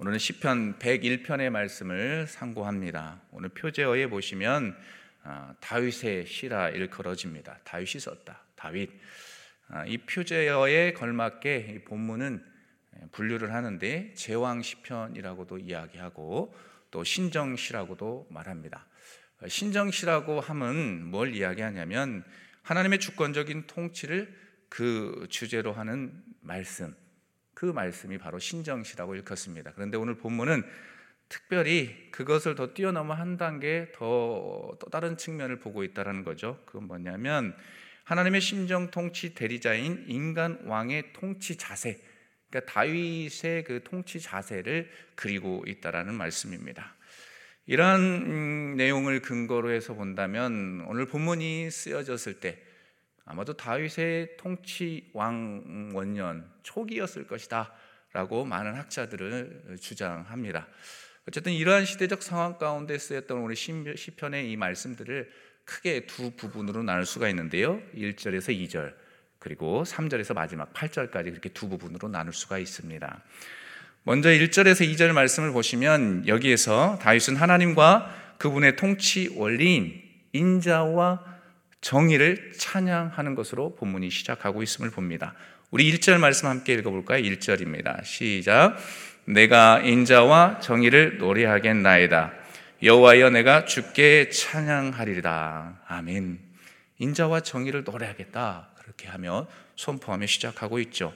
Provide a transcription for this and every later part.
오늘은 시편 101편의 말씀을 상고합니다. 오늘 표제어에 보시면 아, 다윗의 시라 일컬어집니다. 다윗이 썼다. 다윗. 아, 이 표제어에 걸맞게 이 본문은 분류를 하는데 제왕 시편이라고도 이야기하고 또 신정시라고도 말합니다. 신정시라고 하면 뭘 이야기하냐면 하나님의 주권적인 통치를 그 주제로 하는 말씀, 그 말씀이 바로 신정시라고 읽혔습니다. 그런데 오늘 본문은 특별히 그것을 더 뛰어넘어 한 단계 더 또 다른 측면을 보고 있다는 거죠. 그건 뭐냐면 하나님의 심정 통치 대리자인 인간 왕의 통치 자세, 그러니까 다윗의 그 통치 자세를 그리고 있다라는 말씀입니다. 이러한 음, 내용을 근거로 해서 본다면 오늘 본문이 쓰여졌을 때 아마도 다윗의 통치 왕 원년 초기였을 것이다라고 많은 학자들을 주장합니다. 어쨌든 이러한 시대적 상황 가운데 쓰였던 우리 시편의 이 말씀들을 크게 두 부분으로 나눌 수가 있는데요. 1절에서 2절 그리고 3절에서 마지막 8절까지 그렇게 두 부분으로 나눌 수가 있습니다. 먼저 1절에서 2절 말씀을 보시면 여기에서 다윗은 하나님과 그분의 통치 원리인 인자와 정의를 찬양하는 것으로 본문이 시작하고 있음을 봅니다. 우리 1절 말씀 함께 읽어볼까요? 1절입니다. 시작. 내가 인자와 정의를 노래하겠나이다. 여호와여 내가 주께 찬양하리라. 아멘. 인자와 정의를 노래하겠다. 그렇게 하며 선포하며 시작하고 있죠.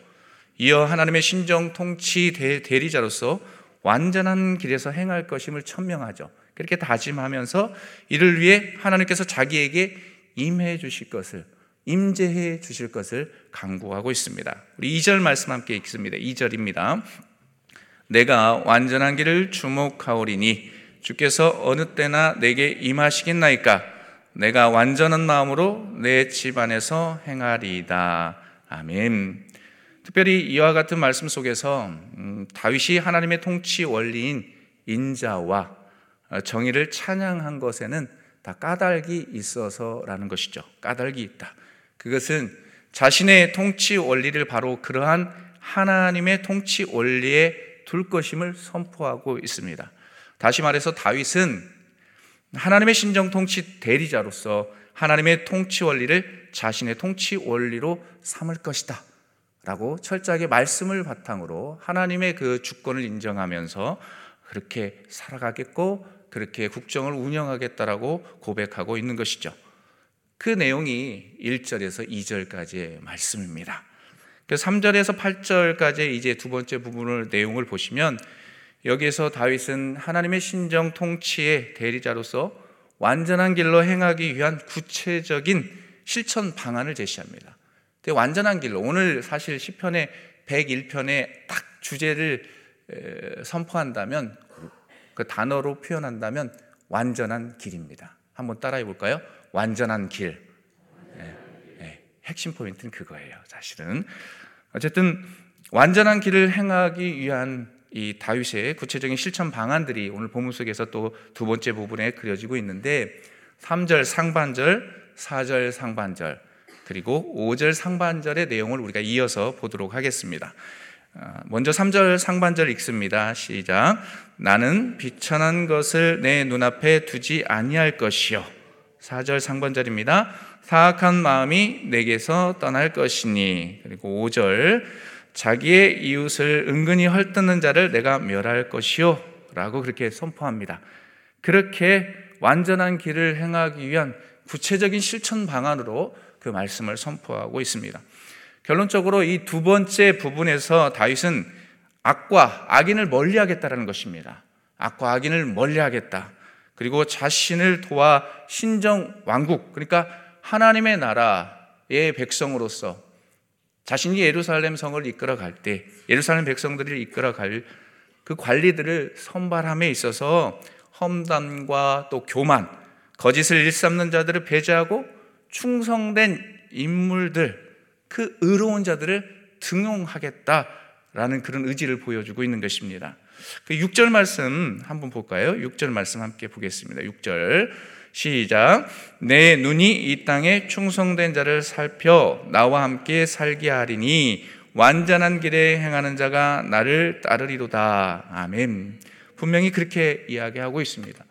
이어 하나님의 신정 통치 대리자로서 완전한 길에서 행할 것임을 천명하죠. 그렇게 다짐하면서 이를 위해 하나님께서 자기에게 임해 주실 것을 임재해 주실 것을 강구하고 있습니다. 우리 2절 말씀 함께 읽습니다. 2절입니다. 내가 완전한 길을 주목하오리니 주께서 어느 때나 내게 임하시겠나이까 내가 완전한 마음으로 내 집안에서 행하리이다. 아멘. 특별히 이와 같은 말씀 속에서 음, 다윗이 하나님의 통치 원리인 인자와 정의를 찬양한 것에는 다 까닭이 있어서라는 것이죠. 까닭이 있다. 그것은 자신의 통치 원리를 바로 그러한 하나님의 통치 원리에 둘 것임을 선포하고 있습니다. 다시 말해서 다윗은 하나님의 신정 통치 대리자로서 하나님의 통치 원리를 자신의 통치 원리로 삼을 것이다. 라고 철저하게 말씀을 바탕으로 하나님의 그 주권을 인정하면서 그렇게 살아가겠고 그렇게 국정을 운영하겠다라고 고백하고 있는 것이죠. 그 내용이 1절에서 2절까지의 말씀입니다. 그 3절에서 8절까지 이제 두 번째 부분을 내용을 보시면 여기에서 다윗은 하나님의 신정 통치의 대리자로서 완전한 길로 행하기 위한 구체적인 실천 방안을 제시합니다. 완전한 길로 오늘 사실 시편의 101편의 딱 주제를 선포한다면 그 단어로 표현한다면 완전한 길입니다. 한번 따라해 볼까요? 완전한 길. 네, 네, 핵심 포인트는 그거예요. 사실은 어쨌든 완전한 길을 행하기 위한 이 다윗의 구체적인 실천 방안들이 오늘 본문 속에서 또 두 번째 부분에 그려지고 있는데 3절 상반절, 4절 상반절, 그리고 5절 상반절의 내용을 우리가 이어서 보도록 하겠습니다. 아, 먼저 3절 상반절 읽습니다. 시작. 나는 비천한 것을 내 눈앞에 두지 아니할 것이요. 4절 상반절입니다. 사악한 마음이 내게서 떠날 것이니. 그리고 5절 자기의 이웃을 은근히 헐뜯는 자를 내가 멸할 것이요. 라고 그렇게 선포합니다. 그렇게 완전한 길을 행하기 위한 구체적인 실천 방안으로 그 말씀을 선포하고 있습니다. 결론적으로 이 두 번째 부분에서 다윗은 악과 악인을 멀리 하겠다라는 것입니다. 악과 악인을 멀리 하겠다. 그리고 자신을 도와 신정 왕국 그러니까 하나님의 나라의 백성으로서 자신이 예루살렘 성을 이끌어 갈 때 예루살렘 백성들을 이끌어 갈 그 관리들을 선발함에 있어서 험담과 또 교만, 거짓을 일삼는 자들을 배제하고 충성된 인물들 그 의로운 자들을 등용하겠다라는 그런 의지를 보여주고 있는 것입니다. 그 6절 말씀 한번 볼까요? 6절 말씀 함께 보겠습니다. 6절 시작. 내 눈이 이 땅에 충성된 자를 살펴 나와 함께 살게 하리니 완전한 길에 행하는 자가 나를 따르리로다. 아멘. 분명히 그렇게 이야기하고 있습니다.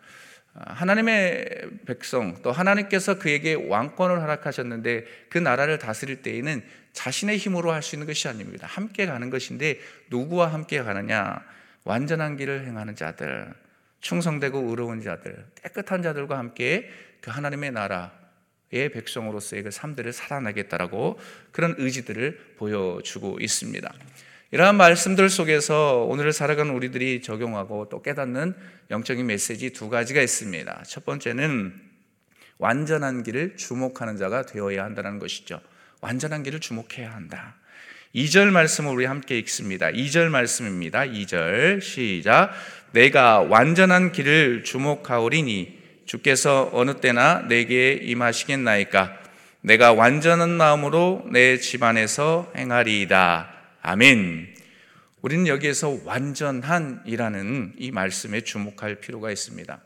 아, 하나님의 백성 또 하나님께서 그에게 왕권을 허락하셨는데 그 나라를 다스릴 때에는 자신의 힘으로 할 수 있는 것이 아닙니다. 함께 가는 것인데 누구와 함께 가느냐? 완전한 길을 행하는 자들, 충성되고 의로운 자들, 깨끗한 자들과 함께 그 하나님의 나라의 백성으로서의 그 삶들을 살아나겠다라고 그런 의지들을 보여주고 있습니다. 이러한 말씀들 속에서 오늘을 살아가는 우리들이 적용하고 또 깨닫는 영적인 메시지 두 가지가 있습니다. 첫 번째는 완전한 길을 주목하는 자가 되어야 한다는 것이죠. 완전한 길을 주목해야 한다. 2절 말씀을 우리 함께 읽습니다. 2절 말씀입니다. 2절 시작. 내가 완전한 길을 주목하오리니 주께서 어느 때나 내게 임하시겠나이까 내가 완전한 마음으로 내 집안에서 행하리이다. 아멘. 우리는 여기에서 완전한이라는 이 말씀에 주목할 필요가 있습니다.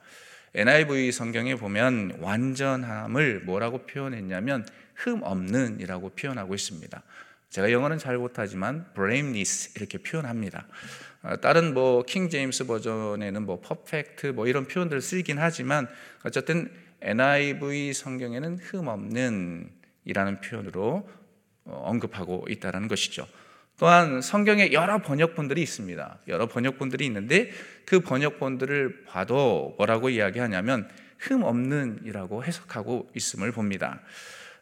NIV 성경에 보면 완전함을 뭐라고 표현했냐면 흠 없는이라고 표현하고 있습니다. 제가 영어는 잘 못하지만 blameless 이렇게 표현합니다. 어, 다른 뭐 킹 제임스 버전에는 뭐 perfect 뭐 이런 표현들을 쓰긴 하지만 어쨌든 NIV 성경에는 흠 없는 이라는 표현으로 어, 언급하고 있다는 것이죠. 또한 성경에 여러 번역본들이 있습니다. 여러 번역본들이 있는데 그 번역본들을 봐도 뭐라고 이야기하냐면 흠 없는이라고 해석하고 있음을 봅니다.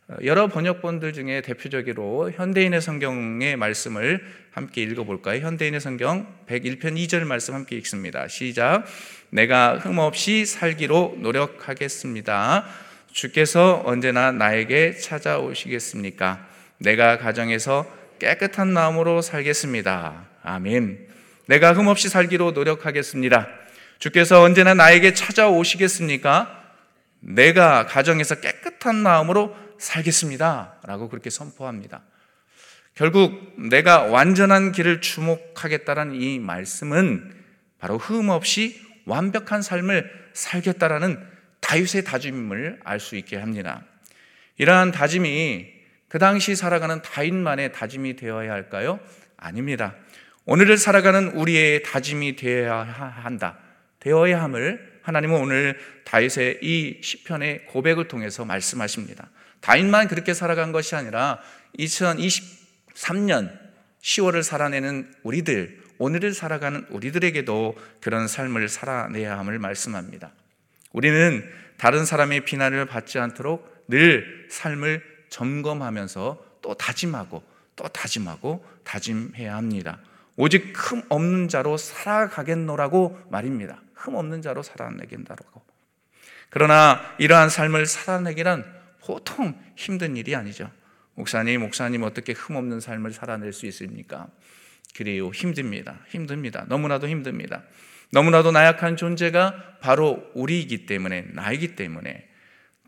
어, 여러 번역본들 중에 대표적으로 현대인의 성경의 말씀을 함께 읽어볼까요? 현대인의 성경 101편 2절 말씀 함께 읽습니다. 시작. 내가 흠없이 살기로 노력하겠습니다. 주께서 언제나 나에게 찾아오시겠습니까? 내가 가정에서 깨끗한 마음으로 살겠습니다. 아멘. 내가 흠없이 살기로 노력하겠습니다. 주께서 언제나 나에게 찾아오시겠습니까? 내가 가정에서 깨끗한 마음으로 살겠습니다. 라고 그렇게 선포합니다. 결국 내가 완전한 길을 주목하겠다는 이 말씀은 바로 흠 없이 완벽한 삶을 살겠다라는 다윗의 다짐임을 알 수 있게 합니다. 이러한 다짐이 그 당시 살아가는 다윗만의 다짐이 되어야 할까요? 아닙니다. 오늘을 살아가는 우리의 다짐이 되어야 한다. 되어야 함을 하나님은 오늘 다윗의 이 시편의 고백을 통해서 말씀하십니다. 다윗만 그렇게 살아간 것이 아니라 2023년 10월을 살아내는 우리들, 오늘을 살아가는 우리들에게도 그런 삶을 살아내야 함을 말씀합니다. 우리는 다른 사람의 비난을 받지 않도록 늘 삶을 점검하면서 또 다짐하고 또 다짐하고 다짐해야 합니다. 오직 흠 없는 자로 살아가겠노라고 말입니다. 흠 없는 자로 살아내겠다고. 그러나 이러한 삶을 살아내기란 보통 힘든 일이 아니죠. 목사님, 목사님 어떻게 흠 없는 삶을 살아낼 수 있습니까? 그래요. 힘듭니다. 힘듭니다. 너무나도 힘듭니다. 너무나도 나약한 존재가 바로 우리이기 때문에, 나이기 때문에,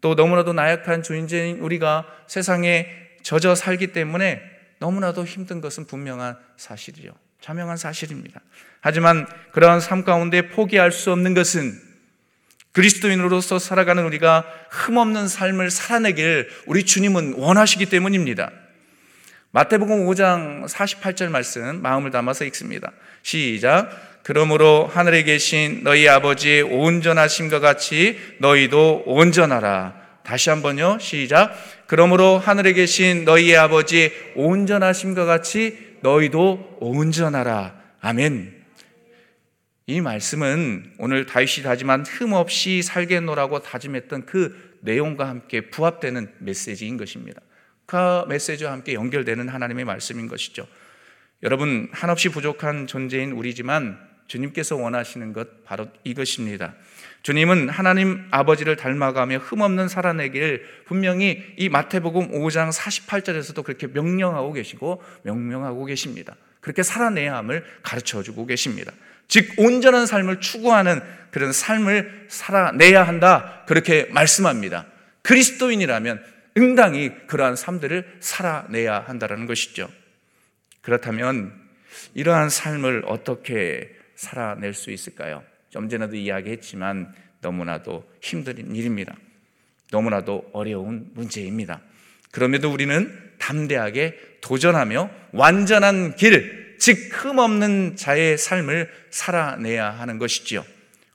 또 너무나도 나약한 존재인 우리가 세상에 젖어 살기 때문에 너무나도 힘든 것은 분명한 사실이죠. 자명한 사실입니다. 하지만 그러한 삶 가운데 포기할 수 없는 것은 그리스도인으로서 살아가는 우리가 흠없는 삶을 살아내길 우리 주님은 원하시기 때문입니다. 마태복음 5장 48절 말씀 마음을 담아서 읽습니다. 시작. 그러므로 하늘에 계신 너희 아버지의 온전하심과 같이 너희도 온전하라. 다시 한번요. 시작. 그러므로 하늘에 계신 너희 아버지의 온전하심과 같이 너희도 온전하라. 아멘. 이 말씀은 오늘 다윗이 다짐한 흠없이 살겠노라고 다짐했던 그 내용과 함께 부합되는 메시지인 것입니다. 그 메시지와 함께 연결되는 하나님의 말씀인 것이죠. 여러분, 한없이 부족한 존재인 우리지만 주님께서 원하시는 것 바로 이것입니다. 주님은 하나님 아버지를 닮아가며 흠없는 살아내기를 분명히 이 마태복음 5장 48절에서도 그렇게 명령하고 계시고 명명하고 계십니다. 그렇게 살아내야 함을 가르쳐 주고 계십니다. 즉 온전한 삶을 추구하는 그런 삶을 살아내야 한다. 그렇게 말씀합니다. 그리스도인이라면 응당히 그러한 삶들을 살아내야 한다는 것이죠. 그렇다면 이러한 삶을 어떻게 살아낼 수 있을까요? 좀 전에도 이야기했지만 너무나도 힘든 일입니다. 너무나도 어려운 문제입니다. 그럼에도 우리는 담대하게 도전하며 완전한 길, 즉 흠없는 자의 삶을 살아내야 하는 것이지요.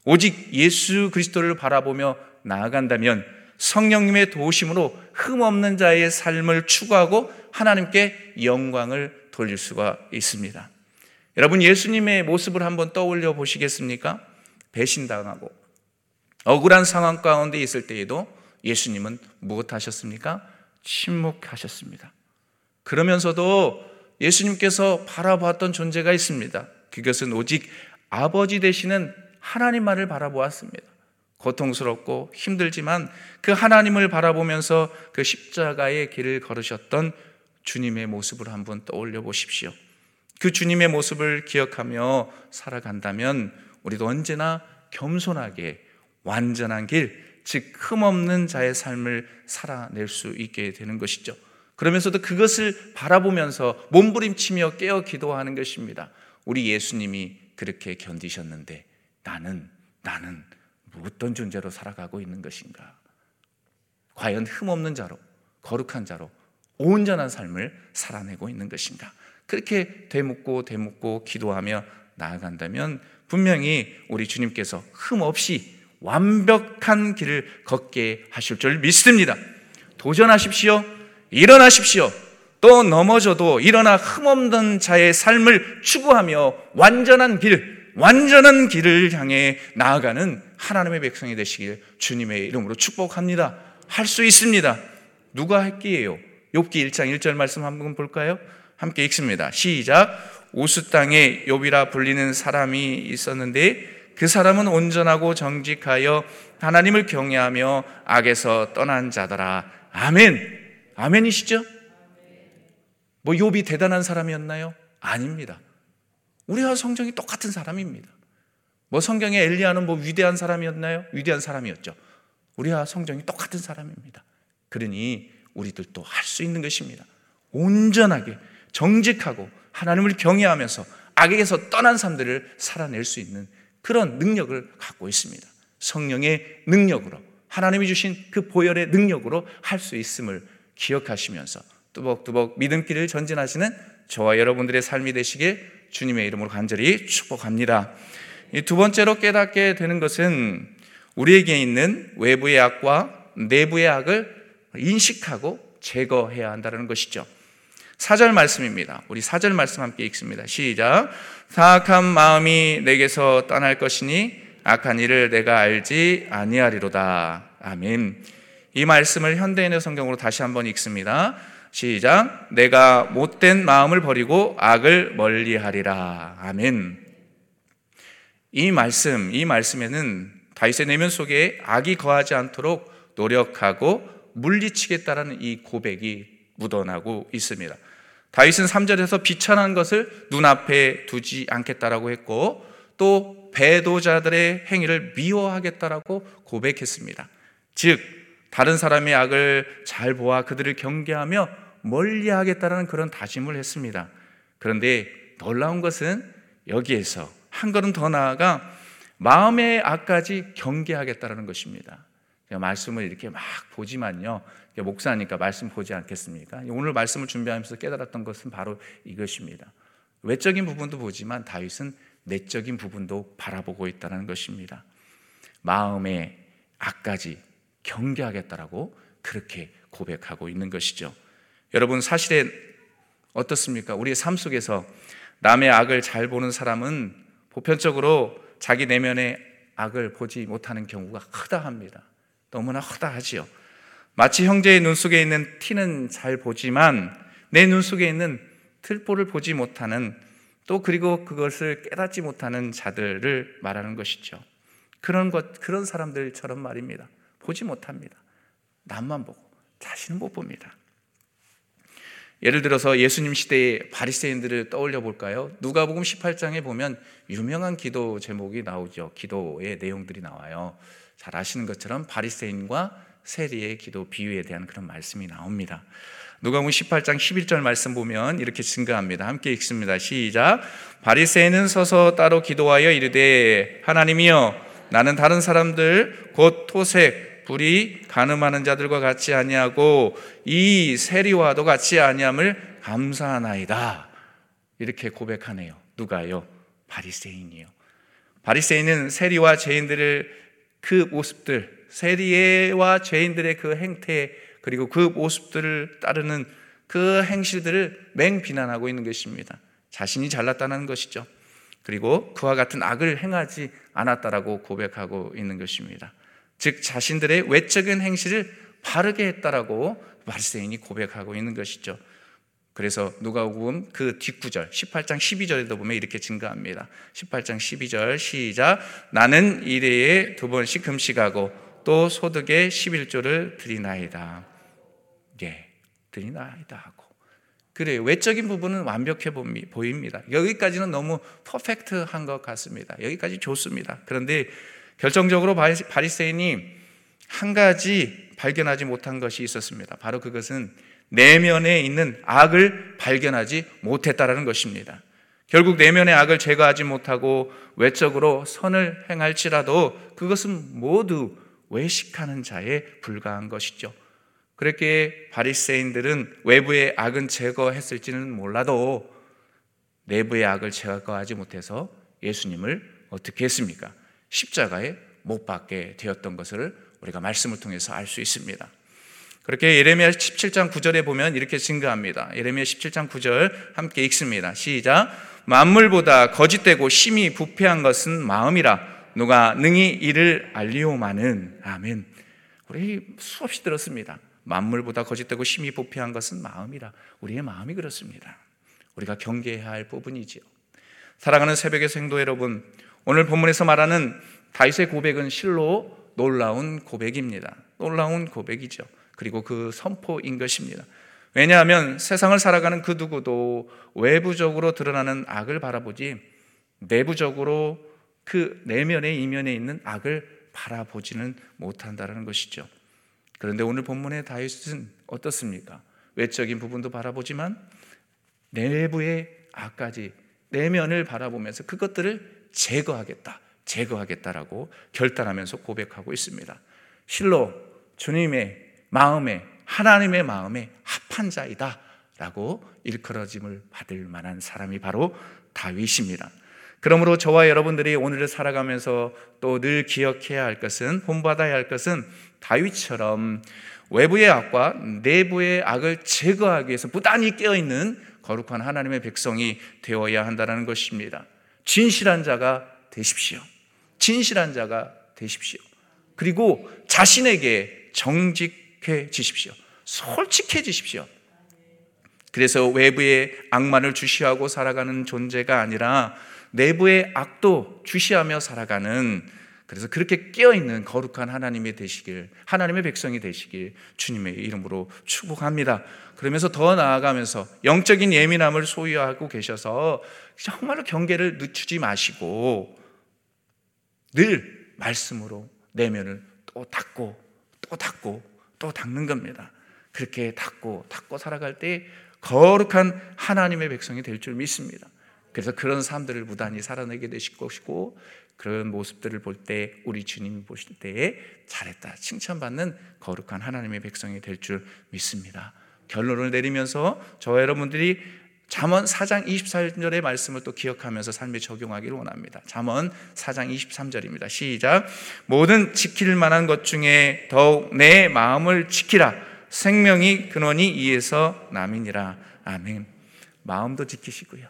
오직 예수 그리스도를 바라보며 나아간다면 성령님의 도우심으로 흠없는 자의 삶을 추구하고 하나님께 영광을 돌릴 수가 있습니다. 여러분 예수님의 모습을 한번 떠올려 보시겠습니까? 배신당하고 억울한 상황 가운데 있을 때에도 예수님은 무엇 하셨습니까? 침묵하셨습니다. 그러면서도 예수님께서 바라보았던 존재가 있습니다. 그것은 오직 아버지 되시는 하나님만을 바라보았습니다. 고통스럽고 힘들지만 그 하나님을 바라보면서 그 십자가의 길을 걸으셨던 주님의 모습을 한번 떠올려 보십시오. 그 주님의 모습을 기억하며 살아간다면 우리도 언제나 겸손하게 완전한 길, 즉 흠없는 자의 삶을 살아낼 수 있게 되는 것이죠. 그러면서도 그것을 바라보면서 몸부림치며 깨어 기도하는 것입니다. 우리 예수님이 그렇게 견디셨는데 나는 나는 어떤 존재로 살아가고 있는 것인가? 과연 흠없는 자로 거룩한 자로 온전한 삶을 살아내고 있는 것인가? 그렇게 되묻고 되묻고 기도하며 나아간다면 분명히 우리 주님께서 흠 없이 완벽한 길을 걷게 하실 줄 믿습니다. 도전하십시오. 일어나십시오. 또 넘어져도 일어나 흠없는 자의 삶을 추구하며 완전한 길, 완전한 길을 향해 나아가는 하나님의 백성이 되시길 주님의 이름으로 축복합니다. 할 수 있습니다. 누가 했기에요? 욥기 1장 1절 말씀 한번 볼까요? 함께 읽습니다. 시작. 우스 땅에 욥이라 불리는 사람이 있었는데 그 사람은 온전하고 정직하여 하나님을 경외하며 악에서 떠난 자더라. 아멘. 아멘이시죠? 뭐 욥이 대단한 사람이었나요? 아닙니다. 우리와 성경이 똑같은 사람입니다. 뭐 성경에 엘리야는 뭐 위대한 사람이었나요? 위대한 사람이었죠. 우리와 성경이 똑같은 사람입니다. 그러니 우리들도 할 수 있는 것입니다. 온전하게 정직하고 하나님을 경외하면서 악에서 떠난 삶들을 살아낼 수 있는 그런 능력을 갖고 있습니다. 성령의 능력으로 하나님이 주신 그 보혈의 능력으로 할 수 있음을 기억하시면서 뚜벅뚜벅 믿음길을 전진하시는 저와 여러분들의 삶이 되시길 주님의 이름으로 간절히 축복합니다. 두 번째로 깨닫게 되는 것은 우리에게 있는 외부의 악과 내부의 악을 인식하고 제거해야 한다는 것이죠. 4절 말씀입니다. 우리 4절 말씀 함께 읽습니다. 시작. 사악한 마음이 내게서 떠날 것이니 악한 일을 내가 알지 아니하리로다. 아멘. 이 말씀을 현대인의 성경으로 다시 한번 읽습니다. 시작. 내가 못된 마음을 버리고 악을 멀리하리라. 아멘. 이 말씀, 이 말씀에는 다윗의 내면 속에 악이 거하지 않도록 노력하고 물리치겠다라는 이 고백이 묻어나고 있습니다. 다윗은 3절에서 비천한 것을 눈앞에 두지 않겠다라고 했고 또 배도자들의 행위를 미워하겠다라고 고백했습니다. 즉 다른 사람의 악을 잘 보아 그들을 경계하며 멀리하겠다라는 그런 다짐을 했습니다. 그런데 놀라운 것은 여기에서 한 걸음 더 나아가 마음의 악까지 경계하겠다라는 것입니다. 말씀을 이렇게 막 보지만요. 목사니까 말씀 보지 않겠습니까? 오늘 말씀을 준비하면서 깨달았던 것은 바로 이것입니다. 외적인 부분도 보지만 다윗은 내적인 부분도 바라보고 있다는 것입니다. 마음의 악까지 경계하겠다라고 그렇게 고백하고 있는 것이죠. 여러분 사실에 어떻습니까? 우리의 삶 속에서 남의 악을 잘 보는 사람은 보편적으로 자기 내면의 악을 보지 못하는 경우가 크다 합니다. 너무나 허다하지요. 마치 형제의 눈 속에 있는 티는 잘 보지만 내 눈 속에 있는 틀보를 보지 못하는 또 그리고 그것을 깨닫지 못하는 자들을 말하는 것이죠. 그런 것 그런 사람들처럼 말입니다. 보지 못합니다. 남만 보고 자신은 못 봅니다. 예를 들어서 예수님 시대의 바리새인들을 떠올려 볼까요? 누가복음 18장에 보면 유명한 기도 제목이 나오죠. 기도의 내용들이 나와요. 잘 아시는 것처럼 바리새인과 세리의 기도 비유에 대한 그런 말씀이 나옵니다. 누가복음 18장 11절 말씀 보면 이렇게 증가합니다. 함께 읽습니다. 시작. 바리새인은 서서 따로 기도하여 이르되 하나님이여 나는 다른 사람들 곧 토색 불이 가늠하는 자들과 같이 아니하고 이 세리와도 같이 아니함을 감사하나이다. 이렇게 고백하네요. 누가요? 바리새인이요. 바리새인은 세리와 죄인들을 그 모습들, 세리와 죄인들의 그 행태 그리고 그 모습들을 따르는 그 행실들을 맹 비난하고 있는 것입니다. 자신이 잘났다는 것이죠. 그리고 그와 같은 악을 행하지 않았다라고 고백하고 있는 것입니다. 즉 자신들의 외적인 행실을 바르게 했다라고 바리새인이 고백하고 있는 것이죠. 그래서 누가복음 그 뒷구절 18장 12절에도 보면 이렇게 증가합니다. 18장 12절 시작 나는 일회에 두 번씩 금식하고 또 소득의 11조를 드리나이다. 예. 드리나이다 하고 그래 외적인 부분은 완벽해 보입니다. 여기까지는 너무 퍼펙트한 것 같습니다. 여기까지 좋습니다. 그런데 결정적으로 바리새인이 한 가지 발견하지 못한 것이 있었습니다. 바로 그것은 내면에 있는 악을 발견하지 못했다라는 것입니다. 결국 내면의 악을 제거하지 못하고 외적으로 선을 행할지라도 그것은 모두 외식하는 자에 불과한 것이죠. 그렇게 바리새인들은 외부의 악은 제거했을지는 몰라도 내부의 악을 제거하지 못해서 예수님을 어떻게 했습니까? 십자가에 못 박게 되었던 것을 우리가 말씀을 통해서 알 수 있습니다. 그렇게 예레미야 17장 9절에 보면 이렇게 증거합니다. 예레미야 17장 9절 함께 읽습니다. 시작. 만물보다 거짓되고 심히 부패한 것은 마음이라 누가 능히 이를 알리오마는 아멘. 우리 수없이 들었습니다. 만물보다 거짓되고 심히 부패한 것은 마음이라. 우리의 마음이 그렇습니다. 우리가 경계해야 할 부분이지요. 사랑하는 새벽의 생도 여러분, 오늘 본문에서 말하는 다윗의 고백은 실로 놀라운 고백입니다. 놀라운 고백이죠. 그리고 그 선포인 것입니다. 왜냐하면 세상을 살아가는 그 누구도 외부적으로 드러나는 악을 바라보지 내부적으로 그 내면의 이면에 있는 악을 바라보지는 못한다는 것이죠. 그런데 오늘 본문의 다윗은 어떻습니까? 외적인 부분도 바라보지만 내부의 악까지 내면을 바라보면서 그것들을 제거하겠다, 제거하겠다라고 결단하면서 고백하고 있습니다. 실로 주님의 마음에 하나님의 마음에 합한 자이다 라고 일컬어짐을 받을 만한 사람이 바로 다윗입니다. 그러므로 저와 여러분들이 오늘을 살아가면서 또 늘 기억해야 할 것은 본받아야 할 것은 다윗처럼 외부의 악과 내부의 악을 제거하기 위해서 부단히 깨어 있는 거룩한 하나님의 백성이 되어야 한다는 것입니다. 진실한 자가 되십시오. 진실한 자가 되십시오. 그리고 자신에게 정직 해지십시오. 솔직해지십시오. 그래서 외부의 악만을 주시하고 살아가는 존재가 아니라 내부의 악도 주시하며 살아가는 그래서 그렇게 깨어 있는 거룩한 하나님이 되시길 하나님의 백성이 되시길 주님의 이름으로 축복합니다. 그러면서 더 나아가면서 영적인 예민함을 소유하고 계셔서 정말로 경계를 늦추지 마시고 늘 말씀으로 내면을 또 닫고 또 닫고 또 닫는 겁니다. 그렇게 닫고 닫고 살아갈 때 거룩한 하나님의 백성이 될 줄 믿습니다. 그래서 그런 사람들을 무단히 살아내게 되실 것이고 그런 모습들을 볼 때 우리 주님이 보실 때에 잘했다 칭찬받는 거룩한 하나님의 백성이 될 줄 믿습니다. 결론을 내리면서 저와 여러분들이 잠언 4장 24절의 말씀을 또 기억하면서 삶에 적용하기를 원합니다. 잠언 4장 23절입니다. 시작. 모든 지킬 만한 것 중에 더욱 내 마음을 지키라. 생명이 근원이 이에서 남이니라. 아멘. 마음도 지키시고요.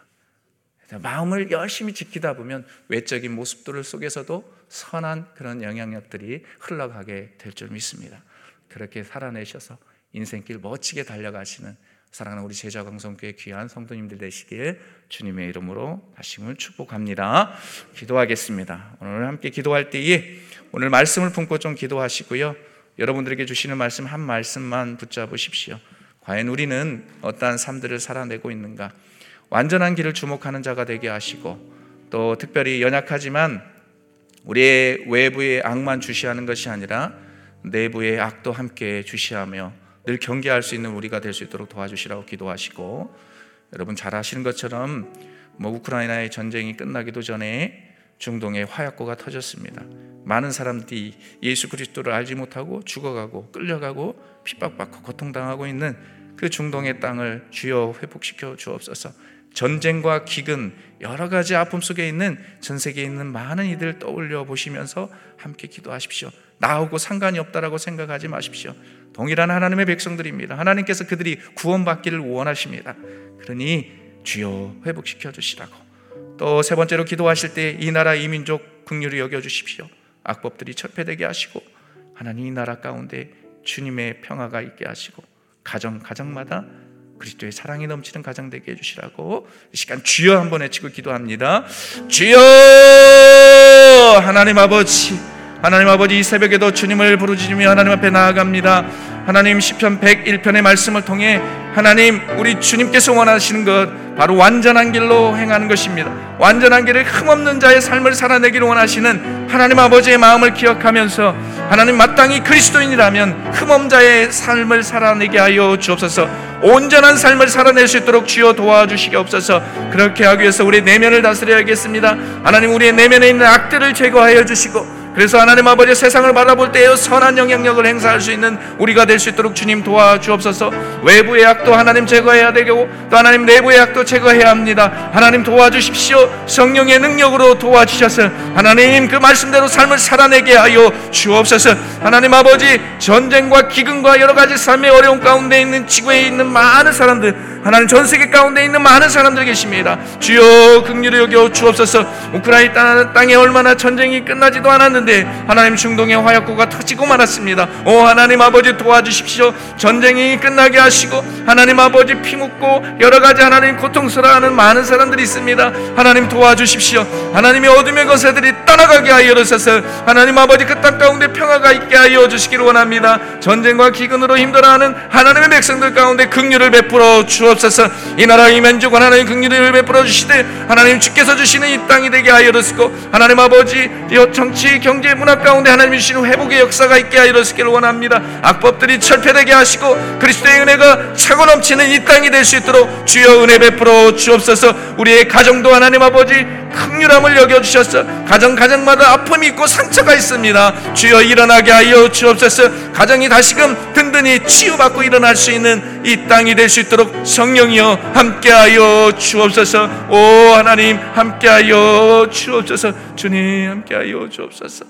마음을 열심히 지키다 보면 외적인 모습들 속에서도 선한 그런 영향력들이 흘러가게 될 줄 믿습니다. 그렇게 살아내셔서 인생길 멋지게 달려가시는 사랑하는 우리 제자광성교회 귀한 성도님들 되시길 주님의 이름으로 다시금 축복합니다. 기도하겠습니다. 오늘 함께 기도할 때에 오늘 말씀을 품고 좀 기도하시고요. 여러분들에게 주시는 말씀 한 말씀만 붙잡으십시오. 과연 우리는 어떠한 삶들을 살아내고 있는가? 완전한 길을 주목하는 자가 되게 하시고 또 특별히 연약하지만 우리의 외부의 악만 주시하는 것이 아니라 내부의 악도 함께 주시하며 늘 경계할 수 있는 우리가 될 수 있도록 도와주시라고 기도하시고 여러분 잘 아시는 것처럼 뭐 우크라이나의 전쟁이 끝나기도 전에 중동에 화약고가 터졌습니다. 많은 사람들이 예수 그리스도를 알지 못하고 죽어가고 끌려가고 핍박받고 고통당하고 있는 그 중동의 땅을 주여 회복시켜 주옵소서. 전쟁과 기근 여러 가지 아픔 속에 있는 전 세계에 있는 많은 이들 떠올려 보시면서 함께 기도하십시오. 나하고 상관이 없다라고 생각하지 마십시오. 동일한 하나님의 백성들입니다. 하나님께서 그들이 구원받기를 원하십니다. 그러니 주여 회복시켜 주시라고. 또 세 번째로 기도하실 때 이 나라 이 민족 긍휼히 여겨 주십시오. 악법들이 철폐되게 하시고 하나님 이 나라 가운데 주님의 평화가 있게 하시고 가정 가정마다 그리스도의 사랑이 넘치는 가정 되게 해 주시라고 이 시간 주여 한번 외치고 기도합니다. 주여 하나님 아버지 하나님 아버지 이 새벽에도 주님을 부르짖으며 하나님 앞에 나아갑니다. 하나님 시편 101편의 말씀을 통해 하나님 우리 주님께서 원하시는 것 바로 완전한 길로 행하는 것입니다. 완전한 길을 흠없는 자의 삶을 살아내기를 원하시는 하나님 아버지의 마음을 기억하면서 하나님 마땅히 그리스도인이라면 흠없는 자의 삶을 살아내게 하여 주옵소서. 온전한 삶을 살아낼 수 있도록 주여 도와주시게 없어서 그렇게 하기 위해서 우리 내면을 다스려야겠습니다. 하나님 우리의 내면에 있는 악들을 제거하여 주시고 그래서 하나님 아버지 세상을 바라볼 때에 선한 영향력을 행사할 수 있는 우리가 될 수 있도록 주님 도와주옵소서. 외부의 약도 하나님 제거해야 되고 또 하나님 내부의 약도 제거해야 합니다. 하나님 도와주십시오. 성령의 능력으로 도와주셔서 하나님 그 말씀대로 삶을 살아내게 하여 주옵소서. 하나님 아버지 전쟁과 기근과 여러 가지 삶의 어려움 가운데 있는 지구에 있는 많은 사람들 하나님 전 세계 가운데 있는 많은 사람들 계십니다. 주여 긍휼히 여겨 주옵소서. 우크라이나 땅에 얼마나 전쟁이 끝나지도 않았는데 하나님 중동의 화약고가 터지고 말았습니다. 오 하나님 아버지 도와주십시오. 전쟁이 끝나게 하시고 하나님 아버지 피 묻고 여러 가지 하나님 고통스러워하는 많은 사람들이 있습니다. 하나님 도와주십시오. 하나님의 어둠의 거세들이 떠나가게 하여 주셔서 하나님 아버지 그 땅 가운데 평화가 있게 하여 주시기를 원합니다. 전쟁과 기근으로 힘들어하는 하나님의 백성들 가운데 긍휼을 베풀어 주옵소서. 이 나라 이 민족 하나님 긍휼을 베풀어 주시되 하나님 주께서 주시는 이 땅이 되게 하여 주시고 하나님 아버지 정치 경제 문화 가운데 하나님 주시는 회복의 역사가 있게 하여 주시기를 원합니다. 악법들이 철폐되게 하시고 그리스도의 은혜가 차고 넘치는 이 땅이 될 수 있도록 주여 은혜 베풀어 주옵소서. 우리의 가정도 하나님 아버지 극률함을 여겨 주셔서 가정 가정마다 아픔이 있고 상처가 있습니다. 주여 일어나게 하여 주옵소서. 가정이 다시금 든든히 치유받고 일어날 수 있는 이 땅이 될 수 있도록 성령이여 함께하여 주옵소서. 오 하나님 함께하여 주옵소서. 주님 함께하여 주옵소서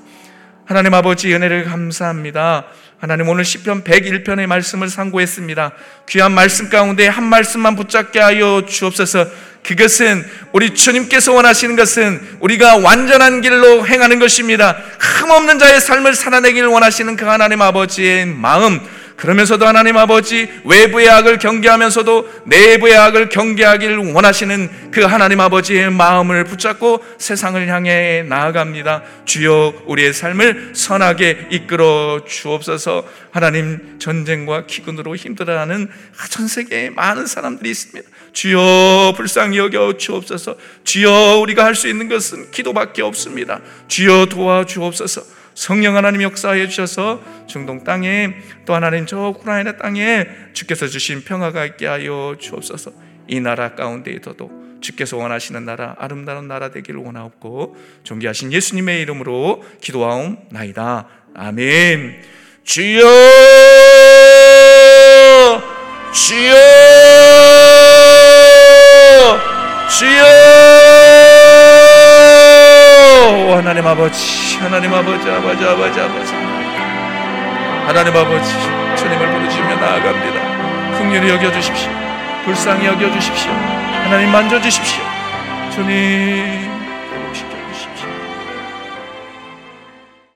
하나님 아버지 은혜를 감사합니다. 하나님 오늘 시편 101편의 말씀을 상고했습니다. 귀한 말씀 가운데 한 말씀만 붙잡게 하여 주옵소서. 그것은 우리 주님께서 원하시는 것은 우리가 완전한 길로 행하는 것입니다. 흠없는 자의 삶을 살아내기를 원하시는 그 하나님 아버지의 마음, 그러면서도 하나님 아버지 외부의 악을 경계하면서도 내부의 악을 경계하기를 원하시는 그 하나님 아버지의 마음을 붙잡고 세상을 향해 나아갑니다. 주여 우리의 삶을 선하게 이끌어 주옵소서. 하나님 전쟁과 기근으로 힘들어하는 전 세계에 많은 사람들이 있습니다. 주여 불쌍히 여겨 주옵소서. 주여 우리가 할 수 있는 것은 기도밖에 없습니다. 주여 도와 주옵소서. 성령 하나님 역사해 주셔서 중동 땅에 또 하나님 저 우크라이나 땅에 주께서 주신 평화가 있게 하여 주옵소서. 이 나라 가운데에서도 주께서 원하시는 나라 아름다운 나라 되기를 원하옵고 존귀하신 예수님의 이름으로 기도하옵나이다. 아멘. 주여 주여 주여 하나님 아버지 하나님 아버지 아버지 아버지 아버지. 하나님 아버지 주님을 부르시며 나아갑니다. 긍휼히 여겨주십시오. 불쌍히 여겨주십시오. 하나님 만져주십시오. 주님